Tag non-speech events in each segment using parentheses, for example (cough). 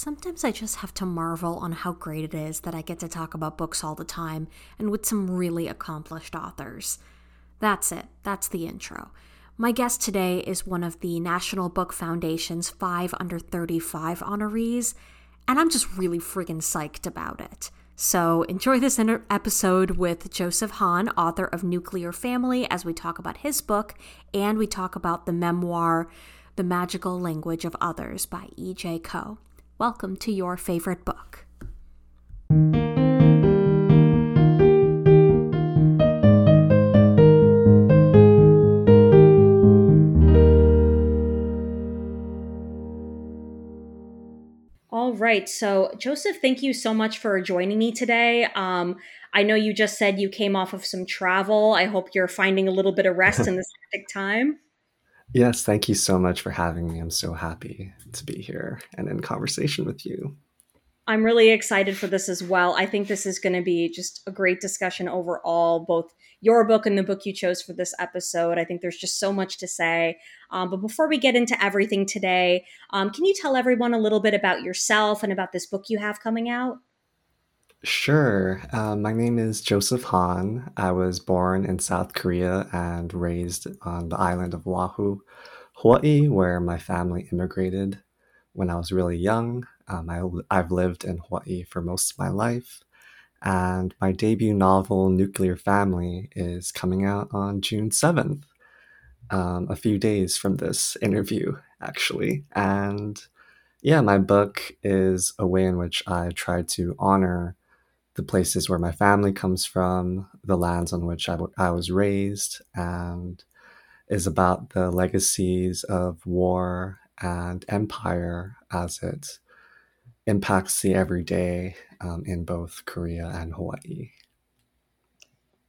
Sometimes I just have to marvel on how great it is that I get to talk about books all the time and with some really accomplished authors. That's it, that's the intro. My guest today is one of the National Book Foundation's 5 under 35 honorees, and I'm just really friggin' psyched about it. So enjoy this inter- episode with Joseph Han, author of Nuclear Family, as we talk about his book and we talk about the memoir The Magical Language of Others by E.J. Koh. Welcome to your favorite book. All right. So, Joseph, thank you so much for joining me today. Um, I know you just said you came off of some travel. I hope you're finding a little bit of rest in (laughs) this hectic time. Yes, thank you so much for having me. I'm so happy to be here and in conversation with you. I'm really excited for this as well. I think this is going to be just a great discussion overall, both your book and the book you chose for this episode. I think there's just so much to say. Um, but before we get into everything today, um, can you tell everyone a little bit about yourself and about this book you have coming out? Sure. Uh, my name is Joseph Han. I was born in South Korea and raised on the island of Oahu, Hawaii, where my family immigrated when I was really young. Um, I, I've lived in Hawaii for most of my life. And my debut novel, Nuclear Family, is coming out on June 7th, um, a few days from this interview, actually. And yeah, my book is a way in which I try to honor the places where my family comes from, the lands on which I, w- I was raised, and is about the legacies of war and empire as it impacts the everyday um, in both Korea and Hawaii.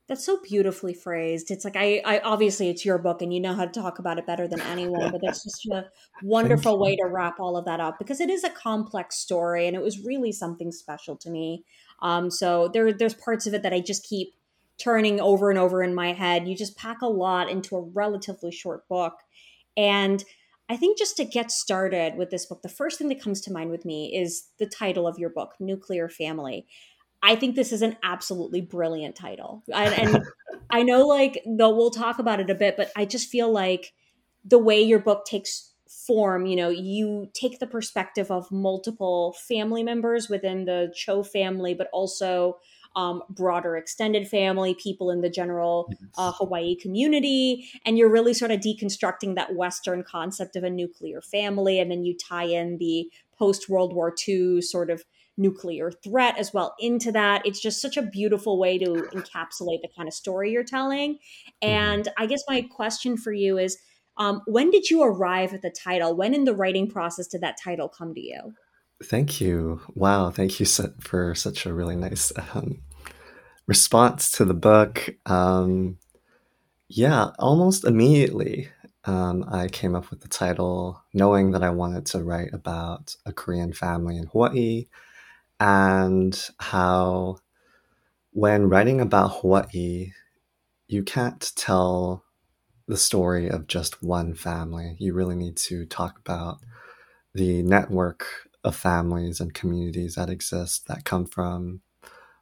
That's so beautifully phrased. It's like I, I obviously it's your book and you know how to talk about it better than anyone, but that's just a (laughs) wonderful way to wrap all of that up because it is a complex story and it was really something special to me. Um, so there there's parts of it that I just keep turning over and over in my head. You just pack a lot into a relatively short book. And I think just to get started with this book, the first thing that comes to mind with me is the title of your book, Nuclear Family. I think this is an absolutely brilliant title. And, and (laughs) I know, like, though we'll talk about it a bit, but I just feel like the way your book takes form, you know, you take the perspective of multiple family members within the Cho family, but also um, broader extended family, people in the general uh, Hawaii community, and you're really sort of deconstructing that Western concept of a nuclear family, and then you tie in the post World War II sort of nuclear threat as well into that. It's just such a beautiful way to (sighs) encapsulate the kind of story you're telling. Mm-hmm. And I guess my question for you is um, when did you arrive at the title? When in the writing process did that title come to you? Thank you. Wow. Thank you for such a really nice um, response to the book. Um, yeah, almost immediately, um, I came up with the title knowing that I wanted to write about a Korean family in Hawaii and how when writing about Hawaii, you can't tell the story of just one family. You really need to talk about the network of families and communities that exist that come from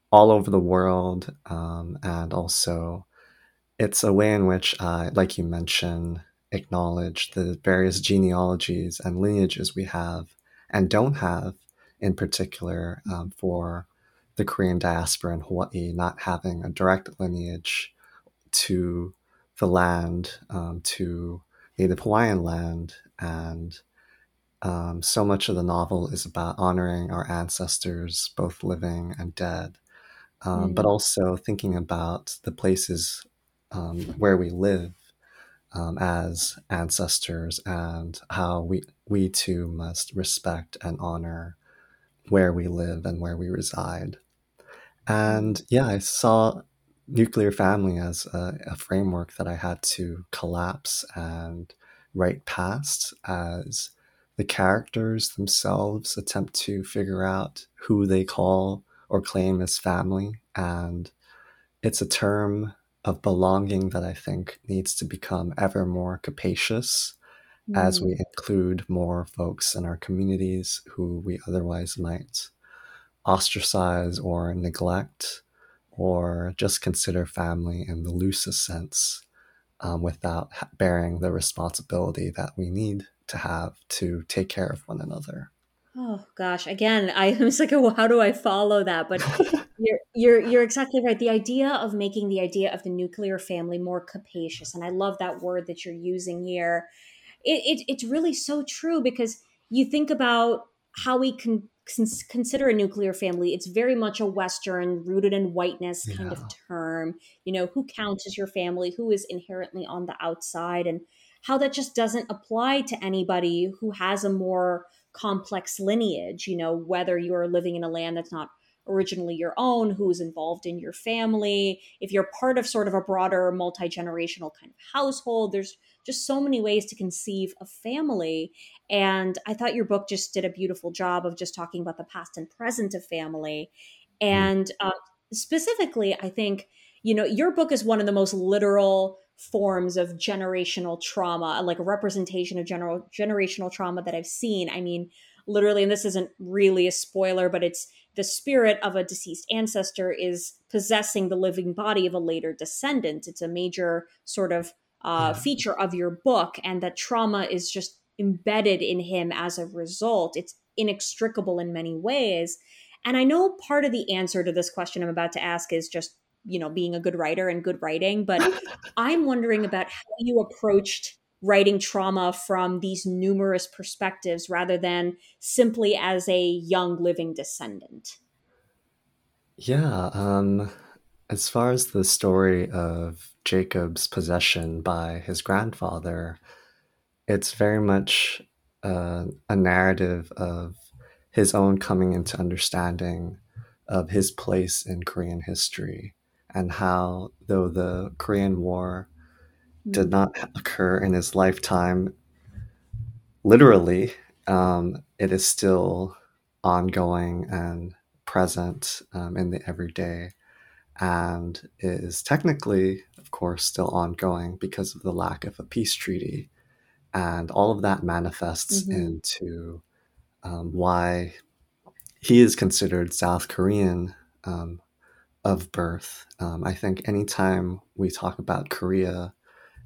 all over the world. Um, and also, it's a way in which, uh, like you mentioned, acknowledge the various genealogies and lineages we have and don't have in particular um, for the Korean diaspora in Hawaii, not having a direct lineage to the land, um, to Native Hawaiian land. And um, so much of the novel is about honoring our ancestors, both living and dead, mm. but also thinking about the places um, where we live um, as ancestors and how we, we too must respect and honor where we live and where we reside. And yeah, I saw nuclear family as a, a, framework that I had to collapse and write past as the characters themselves attempt to figure out who they call or claim as family. And it's a term of belonging that I think needs to become ever more capacious mm. as we include more folks in our communities who we otherwise might ostracize or neglect or just consider family in the loosest sense um, without bearing the responsibility that we need to have to take care of one another. Oh gosh, again, I (laughs) was like, well, how do I follow that? But (laughs) you're you're you're exactly right. The idea of making the idea of the nuclear family more capacious, and I love that word that you're using here. It, it it's really so true because you think about how we can consider a nuclear family. It's very much a Western, rooted in whiteness kind yeah. of term. You know, who counts as your family? Who is inherently on the outside, and how that just doesn't apply to anybody who has a more complex lineage, you know, whether you're living in a land that's not originally your own, who's involved in your family, if you're part of sort of a broader multi generational kind of household, there's just so many ways to conceive a family. And I thought your book just did a beautiful job of just talking about the past and present of family. Mm-hmm. And uh, specifically, I think, you know, your book is one of the most literal forms of generational trauma, like a representation of general generational trauma that I've seen. I mean, literally, and this isn't really a spoiler, but it's the spirit of a deceased ancestor is possessing the living body of a later descendant. It's a major sort of uh, feature of your book, and that trauma is just embedded in him as a result. It's inextricable in many ways. And I know part of the answer to this question I'm about to ask is just you know being a good writer and good writing but (laughs) i'm wondering about how you approached writing trauma from these numerous perspectives rather than simply as a young living descendant yeah um as far as the story of jacob's possession by his grandfather it's very much uh, a narrative of his own coming into understanding of his place in korean history and how, though the Korean War did mm. not occur in his lifetime, literally, um, it is still ongoing and present um, in the everyday and is technically, of course, still ongoing because of the lack of a peace treaty. And all of that manifests mm-hmm. into um, why he is considered South Korean um, of birth. Um, I think anytime we talk about Korea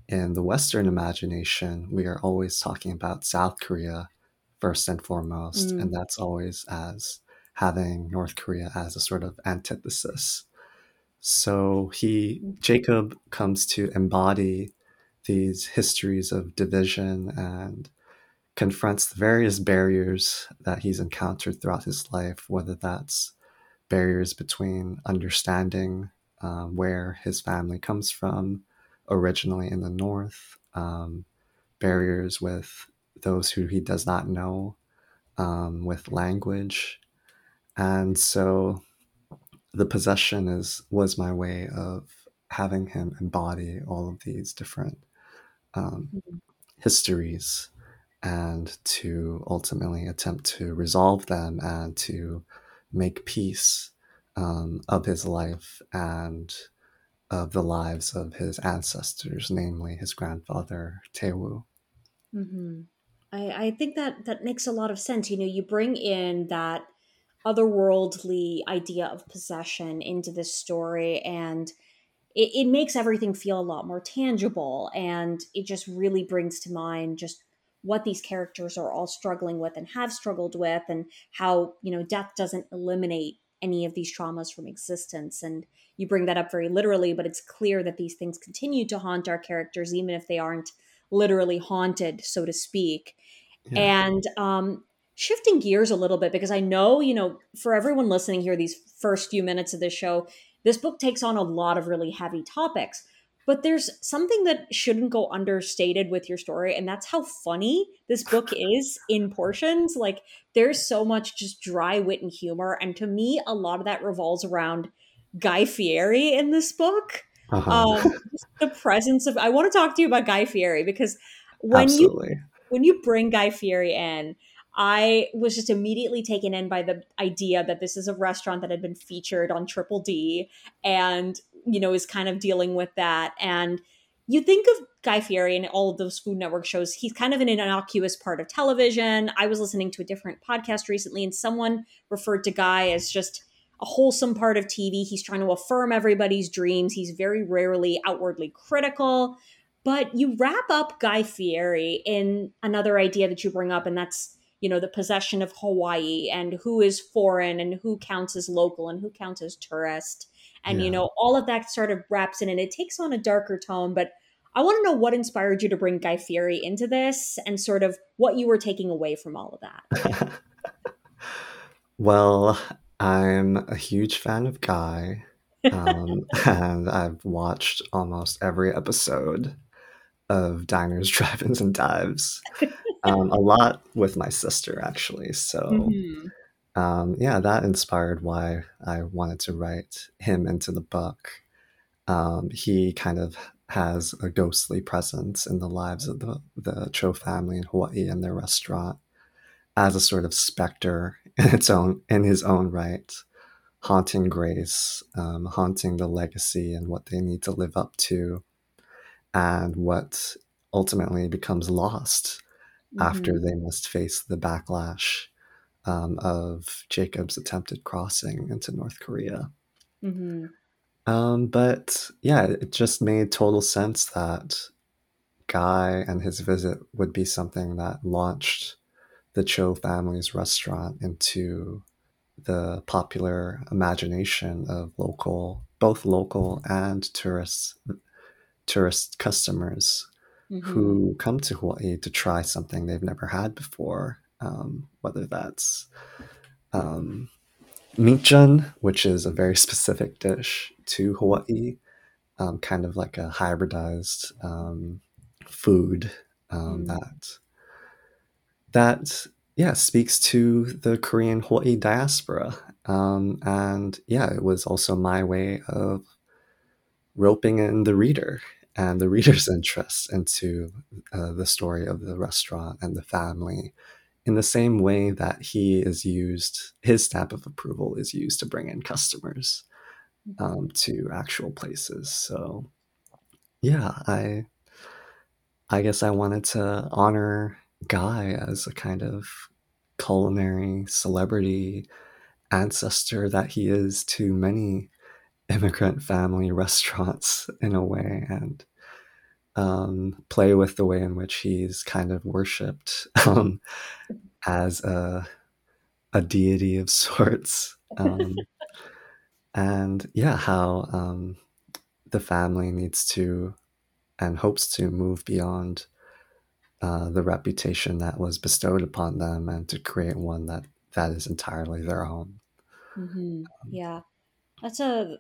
in the Western imagination, we are always talking about South Korea first and foremost, mm. and that's always as having North Korea as a sort of antithesis. So he, Jacob, comes to embody these histories of division and confronts the various barriers that he's encountered throughout his life, whether that's barriers between understanding um, where his family comes from, originally in the North, um, barriers with those who he does not know, um, with language. And so the possession is was my way of having him embody all of these different um, mm-hmm. histories and to ultimately attempt to resolve them and to make peace um, of his life and of the lives of his ancestors, namely his grandfather Taewu. Mm-hmm. I, I think that that makes a lot of sense. You know, you bring in that otherworldly idea of possession into this story, and it, it makes everything feel a lot more tangible, and it just really brings to mind just what these characters are all struggling with and have struggled with and how you know death doesn't eliminate any of these traumas from existence and you bring that up very literally but it's clear that these things continue to haunt our characters even if they aren't literally haunted so to speak yeah. and um shifting gears a little bit because i know you know for everyone listening here these first few minutes of this show this book takes on a lot of really heavy topics but there's something that shouldn't go understated with your story, and that's how funny this book (laughs) is in portions. Like, there's so much just dry wit and humor. And to me, a lot of that revolves around Guy Fieri in this book. Uh-huh. Um, (laughs) the presence of, I want to talk to you about Guy Fieri because when Absolutely. you when you bring Guy Fieri in, I was just immediately taken in by the idea that this is a restaurant that had been featured on Triple D and, you know, is kind of dealing with that. And you think of Guy Fieri and all of those Food Network shows, he's kind of an innocuous part of television. I was listening to a different podcast recently, and someone referred to Guy as just a wholesome part of TV. He's trying to affirm everybody's dreams. He's very rarely outwardly critical. But you wrap up Guy Fieri in another idea that you bring up, and that's you know the possession of Hawaii and who is foreign and who counts as local and who counts as tourist. And yeah. you know all of that sort of wraps in and it takes on a darker tone but i want to know what inspired you to bring guy fieri into this and sort of what you were taking away from all of that. (laughs) Well i'm a huge fan of guy um, (laughs) and i've watched almost every episode of diners (laughs) drive-ins and dives um, a lot with my sister actually so mm-hmm. um, yeah, that inspired why I wanted to write him into the book. Um, he kind of has a ghostly presence in the lives of the, the Cho family in Hawaii and their restaurant as a sort of specter (laughs) in its own in his own right, haunting Grace, um, haunting the legacy and what they need to live up to, and what ultimately becomes lost mm-hmm. after they must face the backlash um, of Jacob's attempted crossing into North Korea. Mm-hmm. Um, but yeah, it just made total sense that Guy and his visit would be something that launched the Cho family's restaurant into the popular imagination of local, both local and tourists, tourist customers mm-hmm. who come to Hawaii to try something they've never had before um, whether that's um, meat jun, which is a very specific dish to Hawaii, um, kind of like a hybridized um, food um, mm. that that yeah speaks to the Korean Hawaii diaspora, um, and yeah, it was also my way of roping in the reader and the reader's (laughs) interest into uh, the story of the restaurant and the family in the same way that he is used, his stamp of approval is used to bring in customers um, to actual places. So, yeah, I, I guess I wanted to honor Guy as a kind of culinary celebrity ancestor that he is to many immigrant family restaurants (laughs) in a way, and um, play with the way in which he's kind of worshipped (laughs) um, as a a deity of (laughs) sorts. Um, and yeah, how um, the family needs to and hopes to move beyond uh, the reputation that was bestowed upon them and to create one that that is entirely their own. Mm-hmm. Um, yeah, that's a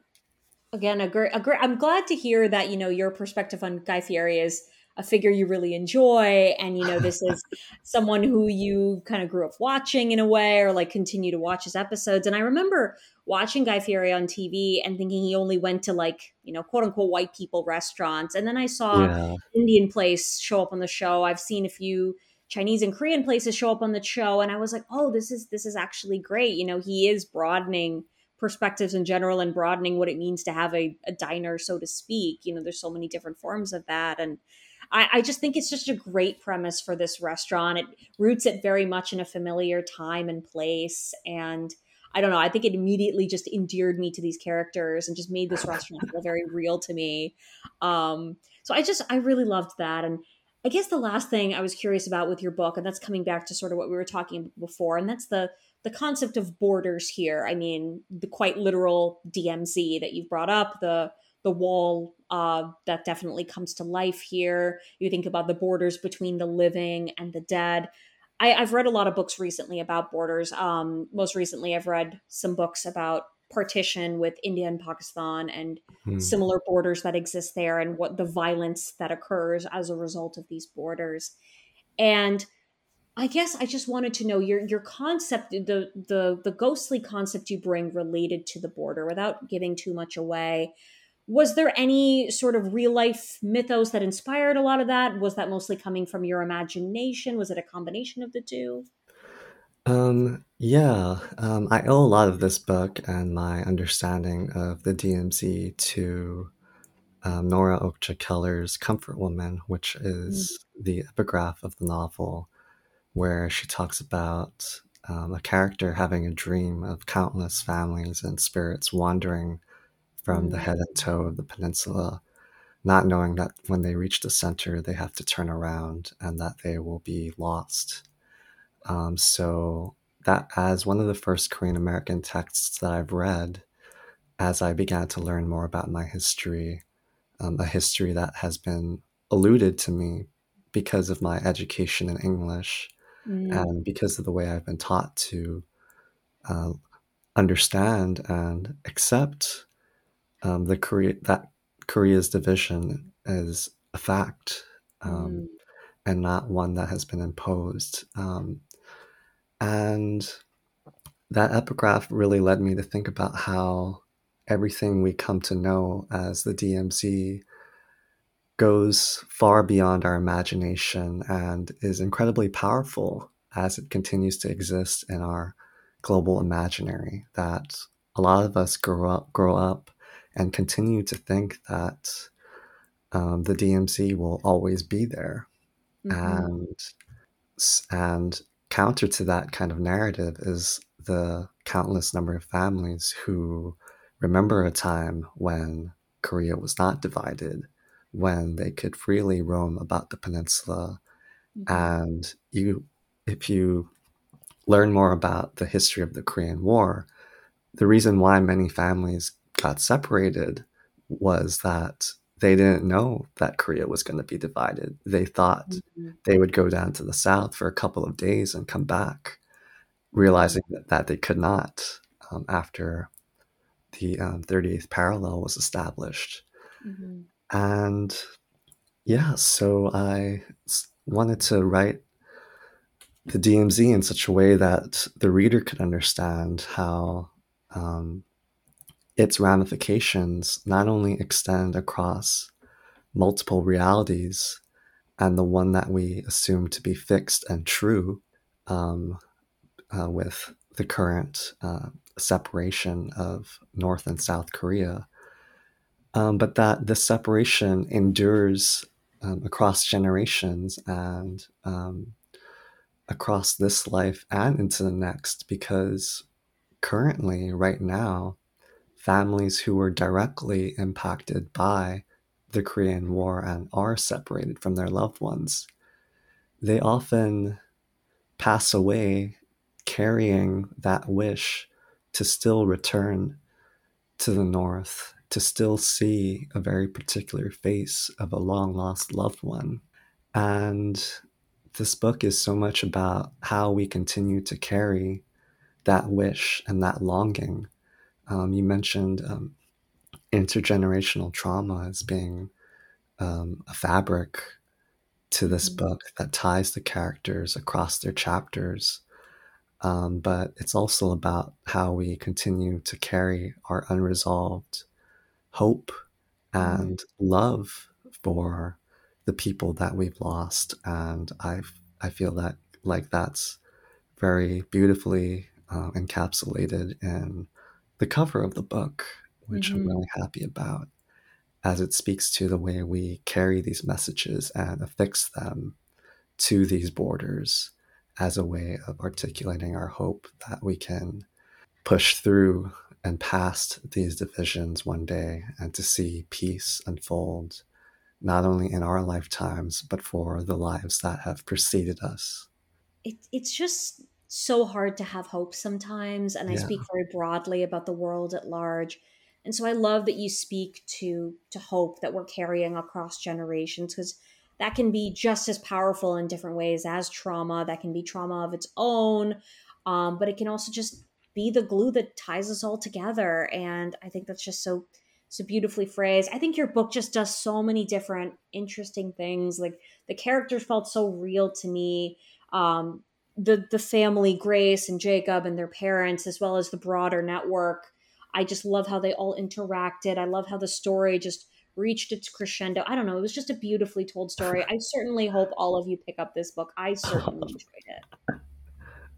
again a great, a great i'm glad to hear that you know your perspective on guy fieri is a figure you really enjoy and you know this is (laughs) someone who you kind of grew up watching in a way or like continue to watch his episodes. And i remember watching guy fieri on tv and thinking he only went to like you know quote unquote white people restaurants. And then i saw yeah. indian place show up on the show. I've seen a few chinese and korean places show up on the show. And i was like oh this is this is actually great. You know he is broadening perspectives in general and broadening what it means to have a, a diner, so to speak. You know, there's so many different forms of that. And I, I, just think it's just a great premise for this restaurant. It roots it very much in a familiar time and place. And I don't know, I think it immediately just endeared me to these characters and just made this (laughs) restaurant feel very real to me. Um, so I just, I really loved that. And I guess the last thing I was curious about with your book, and that's coming back to sort of what we were talking before, and that's the the concept of borders here. I mean, the quite literal DMZ that you've brought up, the the wall uh, that definitely comes to life here. You think about the borders between the living and the dead. I, have read a lot of books recently about borders. Um, most recently, I've read some books about partition with India and Pakistan and hmm. similar borders that exist there and what the violence that occurs as a result of these borders. And I guess I just wanted to know your your concept, the the the ghostly concept you bring related to the border, without giving too much away. Was there any sort of real life mythos that inspired a lot of that? Was that mostly coming from your imagination? Was it a combination of the two? Um, yeah, um, I owe a lot of this book and my understanding of the DMZ to um, Nora Okja Keller's Comfort Woman, which is mm. the epigraph of the novel, where she talks about um, a character having a dream of countless families and spirits wandering from mm. the head and toe of the peninsula, not knowing that when they reach the center, they have to turn around and that they will be lost. Um, so, that as one of the first Korean American texts that I've read, as I began to learn more about my history, um, a history that has been alluded to me because of my education in English mm. and because of the way I've been taught to uh, understand and accept um, the Korea that Korea's division is a fact um, mm. and not one that has been imposed. Um, and that epigraph really led me to think about how everything we come to know as the DMZ goes far beyond our imagination and is incredibly powerful as it continues to exist in our global imaginary that a lot of us grow up grow up and continue to think that um, the DMZ will always be there mm-hmm. and and counter to that kind of narrative is the countless number of families who remember a time when Korea was not divided, when they could freely roam about the peninsula. Mm-hmm. And you, if you learn more about the history of the Korean War, the reason why many families got separated was that they didn't know that Korea was going to be divided. They thought mm-hmm. they would go down to the south for a couple of days and come back, realizing that, that they could not um, after the um, 38th parallel was established. Mm-hmm. And yeah, so I wanted to write the DMZ in such a way that the reader could understand how um, its ramifications not only extend across multiple realities and the one that we assume to be fixed and true um, uh, with the current uh, separation of North and South Korea, um, but that this separation endures um, across generations and um, across this life and into the next because currently, right now, families who were directly impacted by the Korean War and are separated from their loved ones, they often pass away carrying that wish to still return to the north, to still see a very particular face of a long lost loved one. And this book is so much about how we continue to carry that wish and that longing. Um, you mentioned um, intergenerational trauma as being um, a fabric to this mm-hmm. book that ties the characters across their chapters um, but it's also about how we continue to carry our unresolved hope mm-hmm. and love for the people that we've lost. And I I feel that like that's very beautifully uh, encapsulated in the cover of the book, which mm-hmm. I'm really happy about, as it speaks to the way we carry these messages and affix them to these borders as a way of articulating our hope that we can push through and past these divisions one day and to see peace unfold, not only in our lifetimes, but for the lives that have preceded us. It, it's just so hard to have hope sometimes. And I yeah. speak very broadly about the world at large. And so I love that you speak to to hope that we're carrying across generations because that can be just as powerful in different ways as trauma. That can be trauma of its own, um, but it can also just be the glue that ties us all together. And I think that's just so so beautifully phrased. I think your book just does so many different interesting things. Like the characters felt so real to me. Um, the the family, Grace and Jacob and their parents, as well as the broader network. I just love how they all interacted. I love how the story just reached its crescendo. I don't know. It was just a beautifully told story. I certainly hope all of you pick up this book. I certainly (laughs) enjoyed it.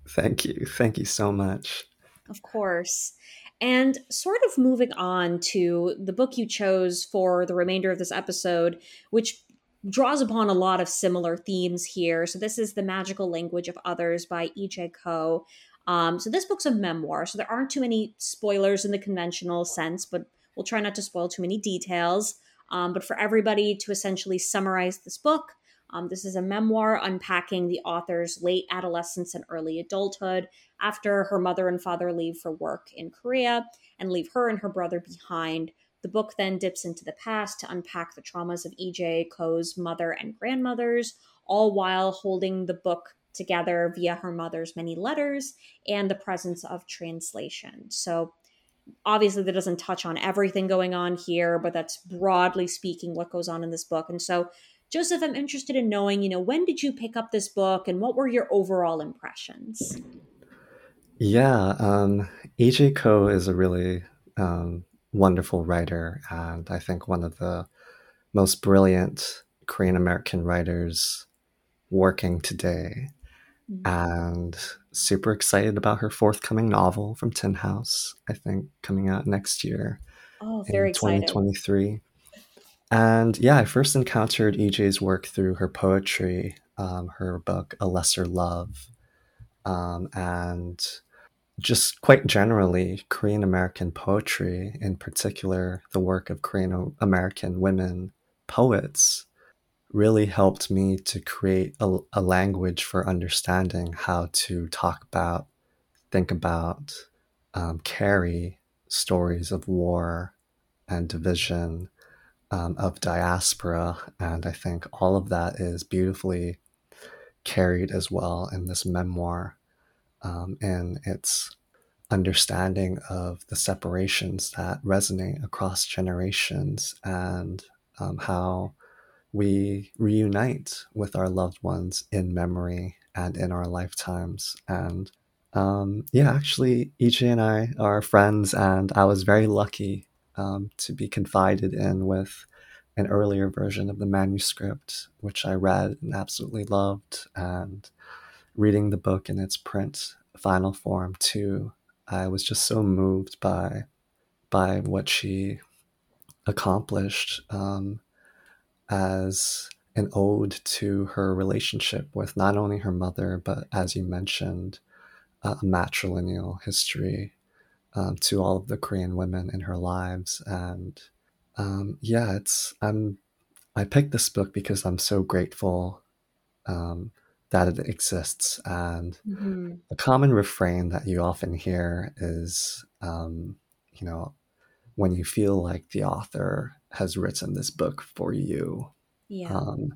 Thank you. Thank you so much. Of course. And sort of moving on to the book you chose for the remainder of this episode, which draws upon a lot of similar themes here. So, this is The Magical Language of Others by E.J. Koh. Um, so, this book's a memoir, so there aren't too many spoilers in the conventional sense, but we'll try not to spoil too many details. Um, but for everybody to essentially summarize this book, um, this is a memoir unpacking the author's late adolescence and early adulthood after her mother and father leave for work in Korea and leave her and her brother behind. The book then dips into the past to unpack the traumas of EJ Koh's mother and grandmothers, all while holding the book together via her mother's many letters and the presence of translation. So, obviously, that doesn't touch on everything going on here, but that's broadly speaking what goes on in this book. And so, Joseph, I'm interested in knowing, you know, when did you pick up this book and what were your overall impressions? Yeah, um, E.J. Koh is a really um, wonderful writer, and I think one of the most brilliant Korean American writers working today. Mm-hmm. And super excited about her forthcoming novel from Tin House, I think coming out next year. Oh, very in 2023. And yeah, I first encountered EJ's work through her poetry, um, her book, A Lesser Love. Um, and just quite generally, Korean American poetry, in particular, the work of Korean American women poets, really helped me to create a, a, language for understanding how to talk about, think about, um, carry stories of war and division, um, of diaspora. And I think all of that is beautifully carried as well in this memoir um, and its understanding of the separations that resonate across generations and um, how we reunite with our loved ones in memory and in our lifetimes. And um, yeah, actually, EJ and I are friends, and I was very lucky um, to be confided in with an earlier version of the manuscript, which I read and absolutely loved. And reading the book in its print final form too, I was just so moved by by what she accomplished um, as an ode to her relationship with not only her mother, but as you mentioned, a matrilineal history um, to all of the Korean women in her lives. And um, yeah, it's I'm I picked this book because I'm so grateful um, that it exists. And mm-hmm. a common refrain that you often hear is, um, you know, when you feel like the author has written this book for you. Yeah. Um,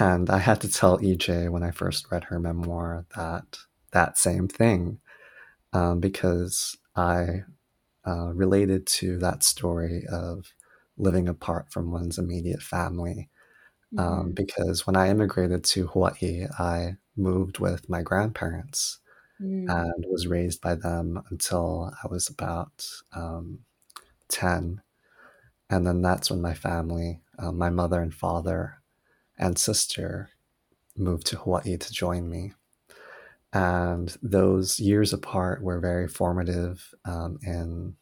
and I had to tell EJ when I first read her memoir that that same thing, um, because I uh, related to that story of living apart from one's immediate family um, mm-hmm. because when I immigrated to Hawaii, I moved with my grandparents mm. and was raised by them until I was about um, 10. And then that's when my family, uh, my mother and father and sister, moved to Hawaii to join me. And those years apart were very formative um, in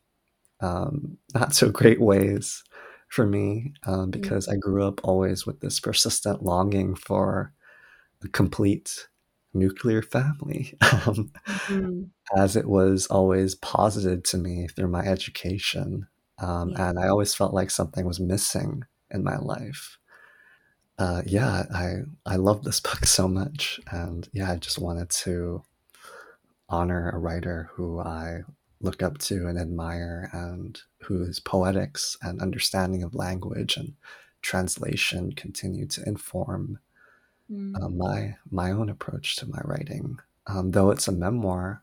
um, (laughs) not so great ways for me um, because I grew up always with this persistent longing for a complete nuclear family, (laughs) um, mm-hmm. as it was always posited to me through my education. Um, yeah. And I always felt like something was missing in my life. Uh, yeah, I I love this (laughs) book so much, and yeah, I just wanted to honor a writer who I look up to and admire, and whose poetics and understanding of language and translation continue to inform mm. uh, my my own approach to my writing. Um, though it's a memoir,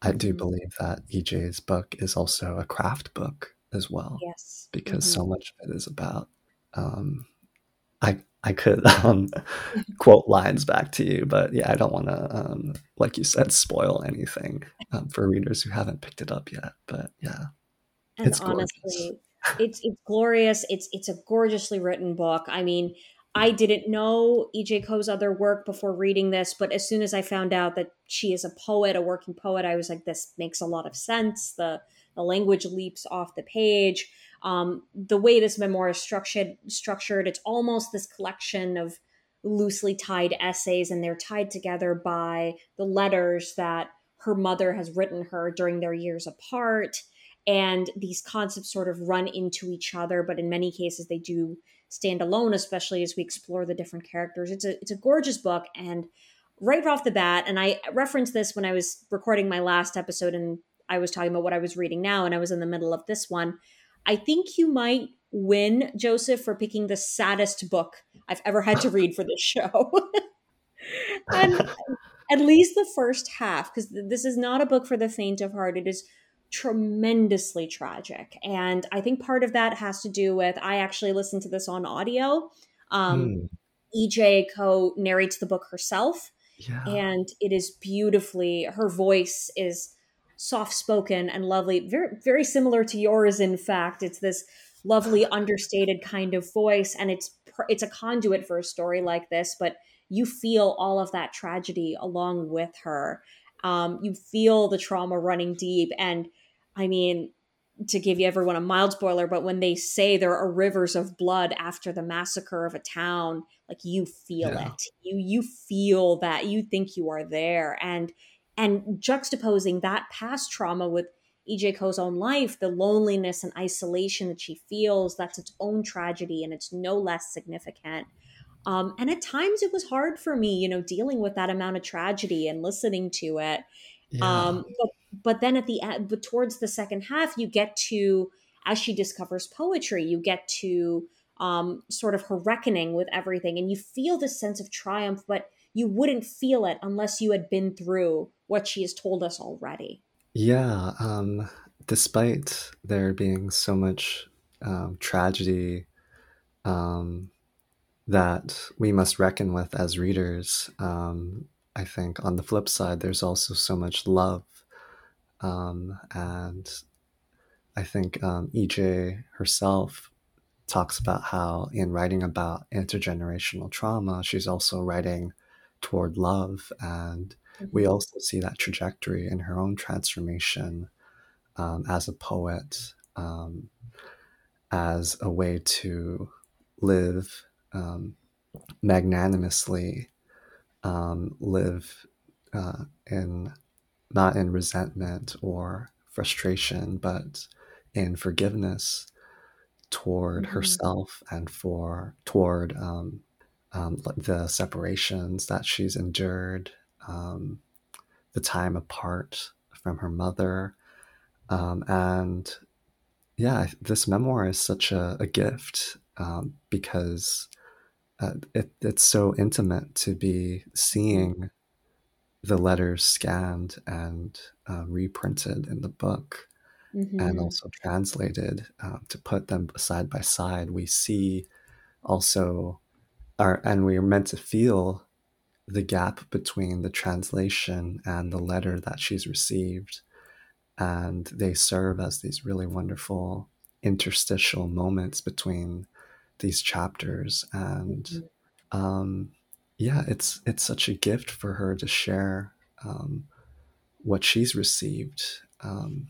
I do mm-hmm. believe that EJ's book is also a craft book as well. Yes, because mm-hmm. so much of it is about. Um, I I could (laughs) um, quote lines back to you, but yeah, I don't want to, um, like you said, spoil anything um, for readers who haven't picked it up yet. But yeah, and it's honestly, it's it's glorious. It's it's a gorgeously written book. I mean, I didn't know E.J. Koh's other work before reading this, but as soon as I found out that she is a poet, a working poet, I was like, this makes a lot of sense. The the language leaps off the page. Um, the way this memoir is structured, structured, it's almost this collection of loosely tied essays, and they're tied together by the letters that her mother has written her during their years apart. And these concepts sort of run into each other, but in many cases they do stand alone, especially as we explore the different characters. It's a it's a gorgeous book, and right off the bat, and I referenced this when I was recording my last episode, and I was talking about what I was reading now, and I was in the middle of this one. I think you might win, Joseph, for picking the saddest book I've ever had to read for this show. (laughs) and at least the first half, because this is not a book for the faint of heart. It is tremendously tragic. And I think part of that has to do with I actually listened to this on audio. Um, mm. EJ Koh narrates the book herself. Yeah. And it is beautifully, her voice is soft spoken and lovely, very, very similar to yours, in fact. It's this lovely, (laughs) understated kind of voice. And it's, it's a conduit for a story like this, but you feel all of that tragedy along with her. Um, you feel the trauma running deep. And I mean, to give you everyone a mild spoiler, but when they say there are rivers of blood after the massacre of a town, like you feel yeah. it. You you feel that. You think you are there. And and juxtaposing that past trauma with EJ Koh's own life, the loneliness and isolation that she feels, that's its own tragedy and it's no less significant. Um, and at times it was hard for me, you know, dealing with that amount of tragedy and listening to it. Yeah. Um, but but then at the end, but towards the second half, you get to as she discovers poetry, you get to um, sort of her reckoning with everything, and you feel this sense of triumph, but you wouldn't feel it unless you had been through what she has told us already. Yeah, um, despite there being so much um, tragedy um, that we must reckon with as readers, um, I think on the flip side, there's also so much love um, and I think um, EJ herself talks about how, in writing about intergenerational trauma, she's also writing toward love. And mm-hmm. we also see that trajectory in her own transformation um, as a poet, um, as a way to live um, magnanimously, um, live uh, in not in resentment or frustration, but in forgiveness toward mm-hmm. herself and for toward um, um, the separations that she's endured, um, the time apart from her mother, um, and yeah, this memoir is such a, a gift um, because uh, it, it's so intimate to be seeing the letters scanned and uh, reprinted in the book mm-hmm. and also translated uh, to put them side by side we see also our and we are meant to feel the gap between the translation and the letter that she's received and they serve as these really wonderful interstitial moments between these chapters and mm-hmm. um, yeah, it's it's such a gift for her to share um, what she's received um,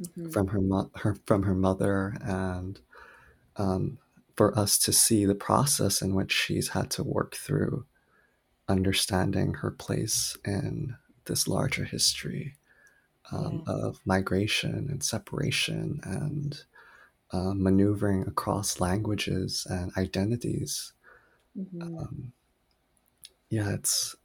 mm-hmm. from her, mo- her from her mother, and um, for us to see the process in which she's had to work through understanding her place in this larger history um, yeah. of migration and separation and uh, maneuvering across languages and identities. Mm-hmm. Um, yeah, it's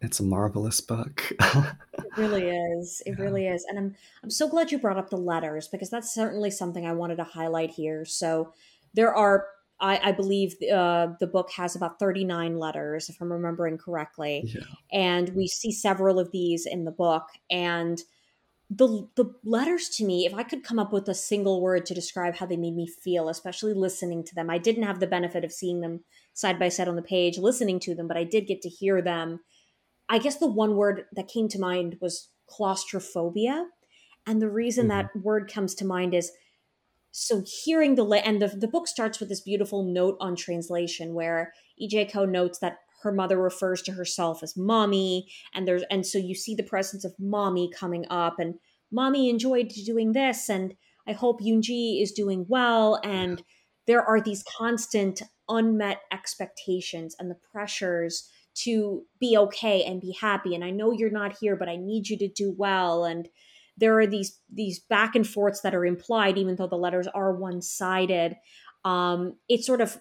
it's a marvelous book. (laughs) it really is. It yeah. really is. And I'm I'm so glad you brought up the letters because that's certainly something I wanted to highlight here. So there are I, I believe uh, the book has about 39 letters, if I'm remembering correctly. Yeah. And we see several of these in the book. And the the letters to me, if I could come up with a single word to describe how they made me feel, especially listening to them, I didn't have the benefit of seeing them side by side on the page, listening to them, but I did get to hear them. I guess the one word that came to mind was claustrophobia. And the reason mm-hmm. that word comes to mind is so hearing the and the, the book starts with this beautiful note on translation where ej koh notes that her mother refers to herself as mommy and there's and so you see the presence of mommy coming up and mommy enjoyed doing this and i hope yunji is doing well and there are these constant unmet expectations and the pressures to be okay and be happy and i know you're not here but i need you to do well and there are these these back and forths that are implied even though the letters are one-sided. Um it's sort of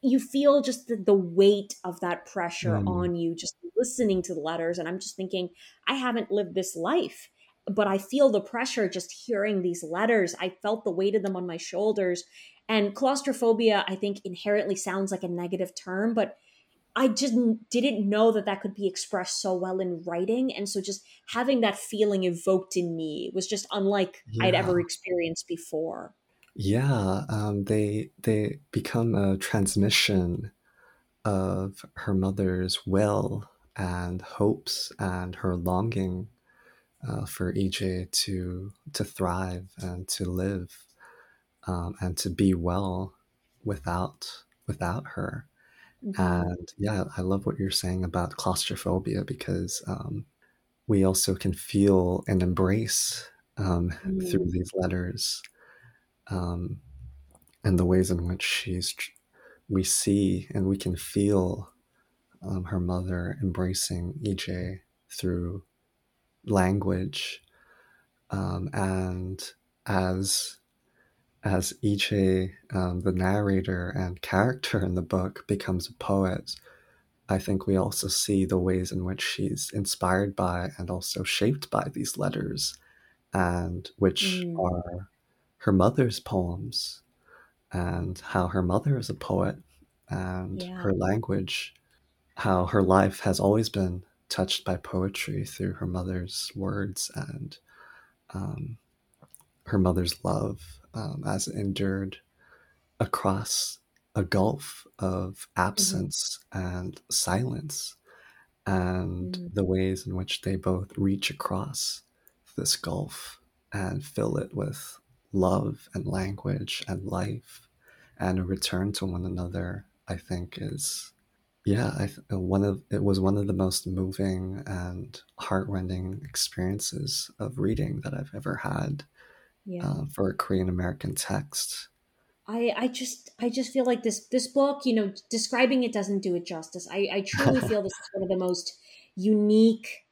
you feel just the, the weight of that pressure mm. on you just listening to the letters. And i'm just thinking i haven't lived this life but i feel the pressure just hearing these letters. I felt the weight of them on my shoulders. And claustrophobia i think inherently sounds like a negative term but I just didn't know that that could be expressed so well in writing. And so just having that feeling evoked in me was just unlike yeah. I'd ever experienced before. Yeah, um, they they become a transmission of her mother's will and hopes and her longing uh, for EJ to to thrive and to live um, and to be well without without her. Mm-hmm. And yeah, I love what you're saying about claustrophobia because um, we also can feel and embrace um, mm-hmm. through these letters um, and the ways in which she's we see and we can feel um, her mother embracing EJ through language um, and as as EJ, um, the narrator and character in the book, becomes a poet, I think we also see the ways in which she's inspired by and also shaped by these letters, and which mm. are her mother's poems, and how her mother is a poet, and yeah. her language, how her life has always been touched by poetry through her mother's words and um, her mother's love um, as endured across a gulf of absence mm-hmm. and silence, and mm-hmm. the ways in which they both reach across this gulf and fill it with love and language and life and a return to one another, I think is yeah, I th- one of it was one of the most moving and heartrending experiences of reading that I've ever had yeah. uh, for a Korean American text. I, I just I just feel like this this book, you know, describing it doesn't do it justice. I, I truly feel this is one of the most unique,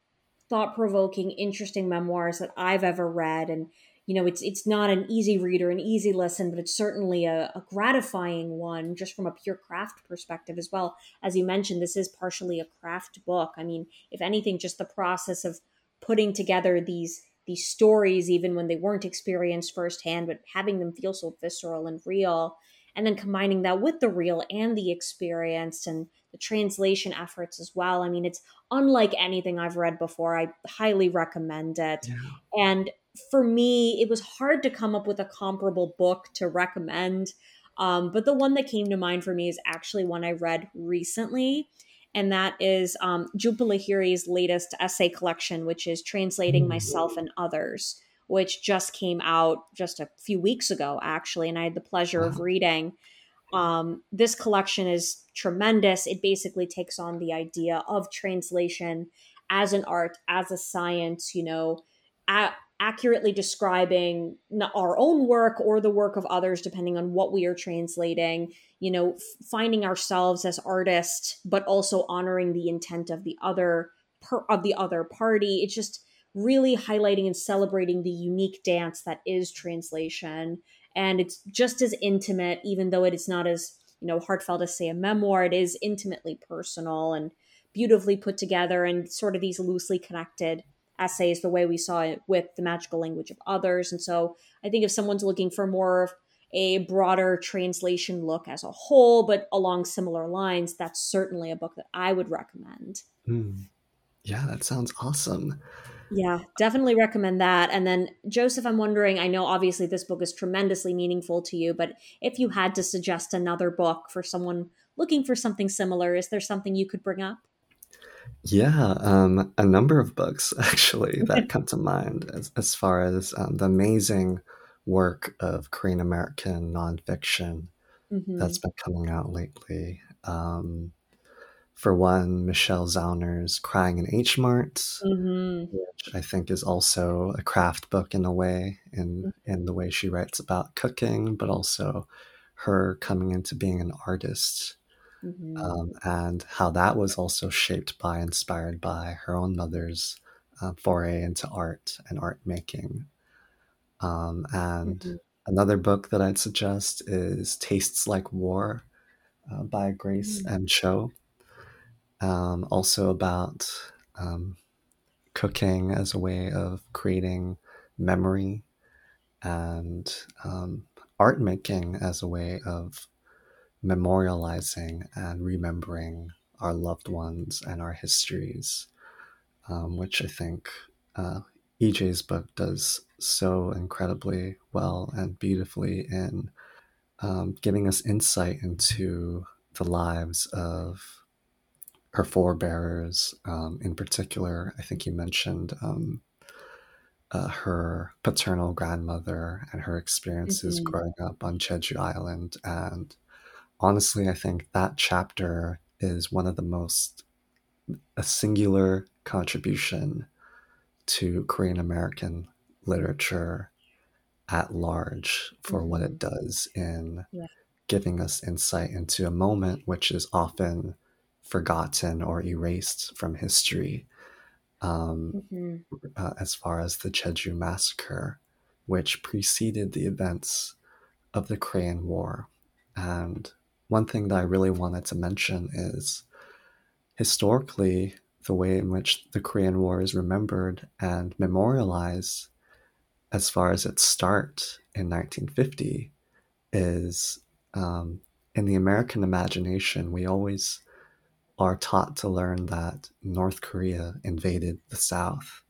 thought provoking, interesting memoirs that I've ever read. And you know, it's it's not an easy read or an easy listen, but it's certainly a, a gratifying one, just from a pure craft perspective as well. As you mentioned, this is partially a craft book. I mean, if anything, just the process of putting together these these stories even when they weren't experienced firsthand but having them feel so visceral and real and then combining that with the real and the experience and the translation efforts as well. I mean it's unlike anything i've read before. I highly recommend it. Yeah. and for me it was hard to come up with a comparable book to recommend um, but the one that came to mind for me is actually one i read recently and that is um, Jhumpa Lahiri's latest essay collection, which is Translating Myself and Others, which just came out just a few weeks ago, actually, and I had the pleasure wow. of reading. Um, this collection is tremendous. It basically takes on the idea of translation as an art, as a science, you know, at, accurately describing our own work or the work of others depending on what we are translating you know finding ourselves as artists but also honoring the intent of the other per, of the other party. It's just really highlighting and celebrating the unique dance that is translation. And it's just as intimate even though it is not as you know heartfelt as say a memoir it is intimately personal and beautifully put together and sort of these loosely connected essays the way we saw it with the magical language of others. And so I think if someone's looking for more of a broader translation look as a whole, but along similar lines, that's certainly a book that I would recommend. Mm. Yeah, that sounds awesome. Yeah, definitely recommend that. And then, Joseph, I'm wondering I know obviously this book is tremendously meaningful to you, but if you had to suggest another book for someone looking for something similar, is there something you could bring up? Yeah, um, a number of books (laughs) actually that come to mind as, as far as um, the amazing work of Korean American nonfiction Mm-hmm. that's been coming out lately. Um, for one, Michelle Zauner's Crying in H Mart, Mm-hmm. which I think is also a craft book in a way, in, in the way she writes about cooking, but also her coming into being an artist Mm-hmm. um, and how that was also shaped by, inspired by her own mother's uh, foray into art and art making. Um, and Mhm. another book that I'd suggest is Tastes Like War uh, by Grace Mm. M. Cho. Um, also about um, cooking as a way of creating memory and um, art making as a way of memorializing and remembering our loved ones and our histories, um, which I think uh, EJ's book does so incredibly well and beautifully in um, giving us insight into the lives of her forebearers. Um, in particular, I think you mentioned um, uh, her paternal grandmother and her experiences Mhm. growing up on Jeju Island. And honestly, I think that chapter is one of the most a singular contribution to Korean American literature at large for what it does in Yeah. giving us insight into a moment which is often forgotten or erased from history. Um, Mhm. uh, as far as the Jeju massacre, which preceded the events of the Korean War. And one thing that I really wanted to mention is historically, the way in which the Korean War is remembered and memorialized as far as its start in 1950 is um, in the American imagination, we always are taught to learn that North Korea invaded the South,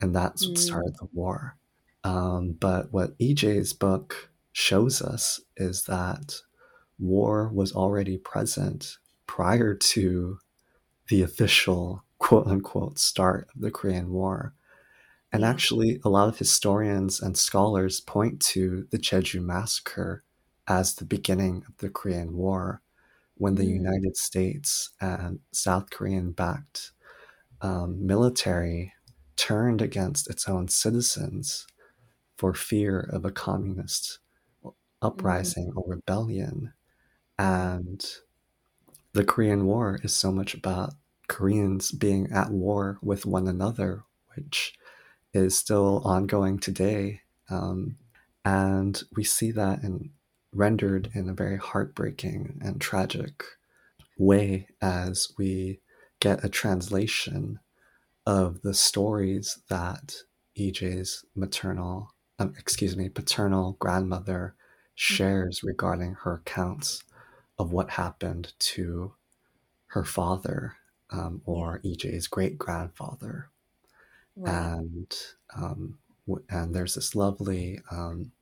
and that's what Mm. started the war. Um, but what EJ's book shows us is that war was already present prior to the official quote unquote start of the Korean War. And actually, a lot of historians and scholars point to the Jeju massacre as the beginning of the Korean War when the Mm. United States and South Korean backed um, military turned against its own citizens for fear of a communist uprising or rebellion. And the Korean War is so much about Koreans being at war with one another, which is still ongoing today. Um, and we see that in, rendered in a very heartbreaking and tragic way as we get a translation of the stories that EJ's maternal, um, excuse me, paternal grandmother shares regarding her accounts of what happened to her father um, or EJ's great grandfather. And um, w- and there's this lovely um,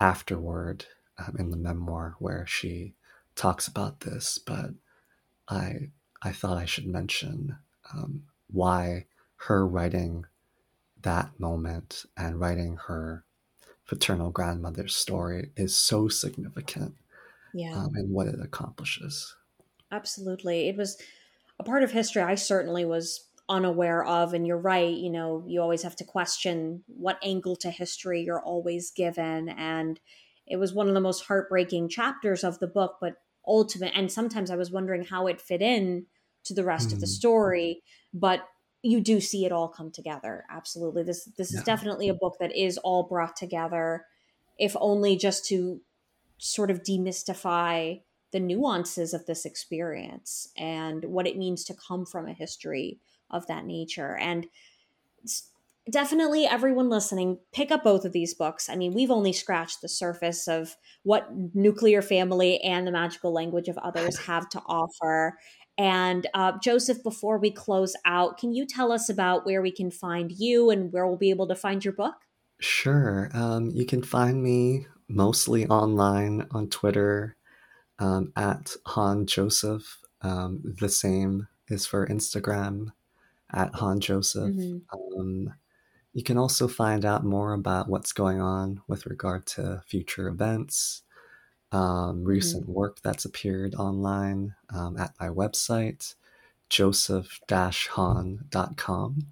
afterword um, in the memoir where she talks about this, but I I thought I should mention um, why her writing that moment and writing her paternal grandmother's story is so significant yeah. um, in what it accomplishes. Absolutely. It was a part of history I certainly was unaware of. And you're right, you know, you always have to question what angle to history you're always given. And it was one of the most heartbreaking chapters of the book, but ultimate. And sometimes I was wondering how it fit in to the rest of the Mm. story. But you do see it all come together. Absolutely. This this is definitely a book that is all brought together, if only just to sort of demystify the nuances of this experience and what it means to come from a history of that nature. And definitely, everyone listening, pick up both of these books. I mean, we've only scratched the surface of what Nuclear Family and The Magical Language of Others (laughs) have to offer. And uh, Joseph, before we close out, can you tell us about where we can find you and where we'll be able to find your book? Sure. Um, you can find me mostly online on Twitter um, at Han Joseph. Um, the same is for Instagram at Han Joseph. Mhm. Um, You can also find out more about what's going on with regard to future events, um, recent mm-hmm. work that's appeared online um, at my website, joseph-hahn.com.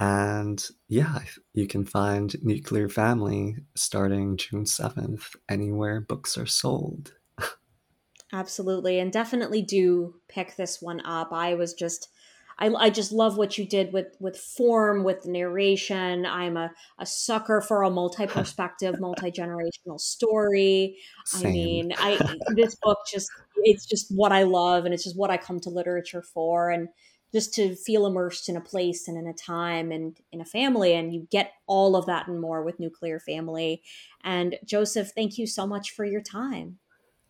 And yeah, you can find Nuclear Family starting June 7th anywhere books are sold. (laughs) Absolutely. And definitely do pick this one up. I was just I, I just love what you did with with form, with narration. I'm a, a sucker for a (laughs) multi-perspective, multi-generational story. Same. I mean, I this book just it's just what I love and it's just what I come to literature for. And just to feel immersed in a place and in a time and in a family. And you get all of that and more with Nuclear Family. And Joseph, thank you so much for your time.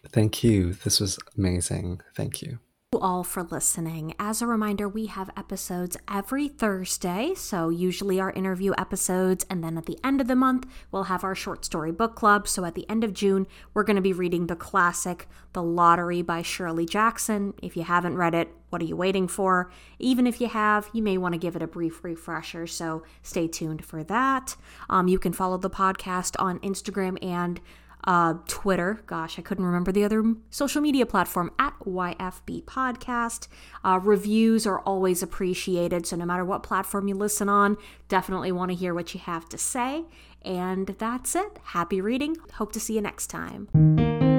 Thank you. This was amazing. Thank you all for listening. As a reminder, we have episodes every Thursday, so usually our interview episodes, and then at the end of the month, we'll have our short story book club. So at the end of June, we're going to be reading the classic, The Lottery by Shirley Jackson. If you haven't read it, what are you waiting for? Even if you have, you may want to give it a brief refresher, so stay tuned for that. Um, you can follow the podcast on Instagram and uh, Twitter. Gosh, I couldn't remember the other social media platform at YFB Podcast. Uh, reviews are always appreciated. So, no matter what platform you listen on, definitely want to hear what you have to say. And that's it. Happy reading. Hope to see you next time.